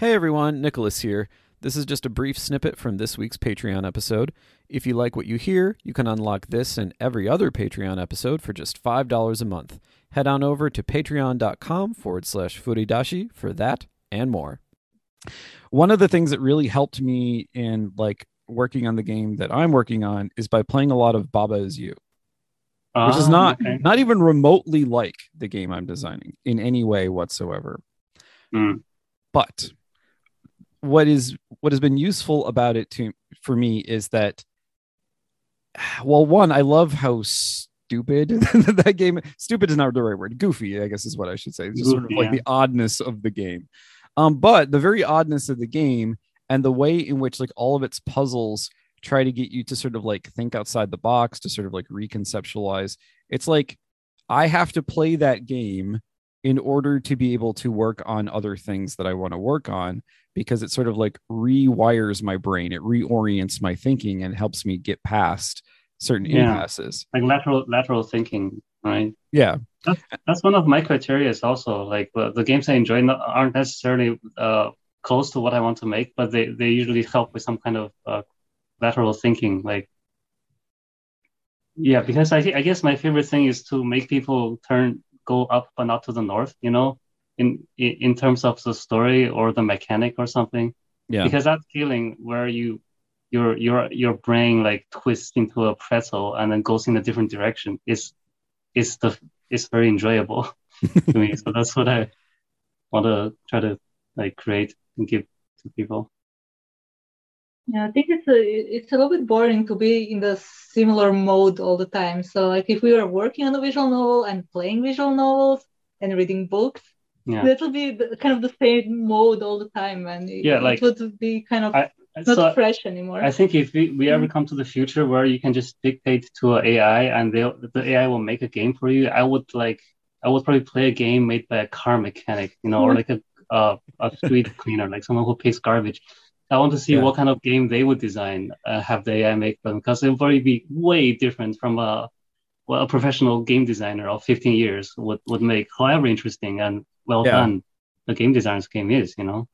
Hey everyone, Nicholas here. This is just a brief snippet from this week's Patreon episode. If you like what you hear, you can unlock this and every other Patreon episode for just $5 a month. Head on over to patreon.com forward slash furidashi for that and more. One of the things that really helped me in like working on the game that I'm working on is by playing a lot of Baba is You, which is Ah, not okay. not even remotely like the game I'm designing in any way whatsoever. Mm. But what is what has been useful about it to for me is that well one I love how stupid that game stupid is not the right word. Goofy I guess is what I should say. It's just sort of Goofy, like yeah. the oddness of the game. Um but the very oddness of the game and the way in which like all of its puzzles try to get you to sort of like think outside the box to sort of like reconceptualize it's like I have to play that game in order to be able to work on other things that I want to work on because it sort of like rewires my brain. It reorients my thinking and helps me get past certain Yeah. impasses. Like lateral lateral thinking, right? Yeah. That's one of my criteria. Is also like the, the games I enjoy not, aren't necessarily uh, close to what I want to make, but they, they usually help with some kind of uh, lateral thinking. Like, yeah, because I I guess my favorite thing is to make people turn go up but not to the north. You know, in in, in terms of the story or the mechanic or something. Yeah. because that feeling where you your your your brain like twists into a pretzel and then goes in a different direction is is the is very enjoyable to me. So that's what I want to try to like create and give to people. Yeah, I think it's a it's a little bit boring to be in the similar mode all the time. So like if we were working on a visual novel and playing visual novels and reading books, Yeah. that would be the, kind of the same mode all the time, and Yeah, it like- would be kind of I- not So fresh anymore. I think if we, we ever come to the future where you can just dictate to an AI and they the AI will make a game for you, I would like I would probably play a game made by a car mechanic, you know, or like a uh, a street cleaner, like someone who picks garbage. I want to see Yeah. what kind of game they would design, uh, have the AI make them, because it would probably be way different from a well, a professional game designer of 15 years would would make, however interesting and well Yeah. done the game designer's game is, you know.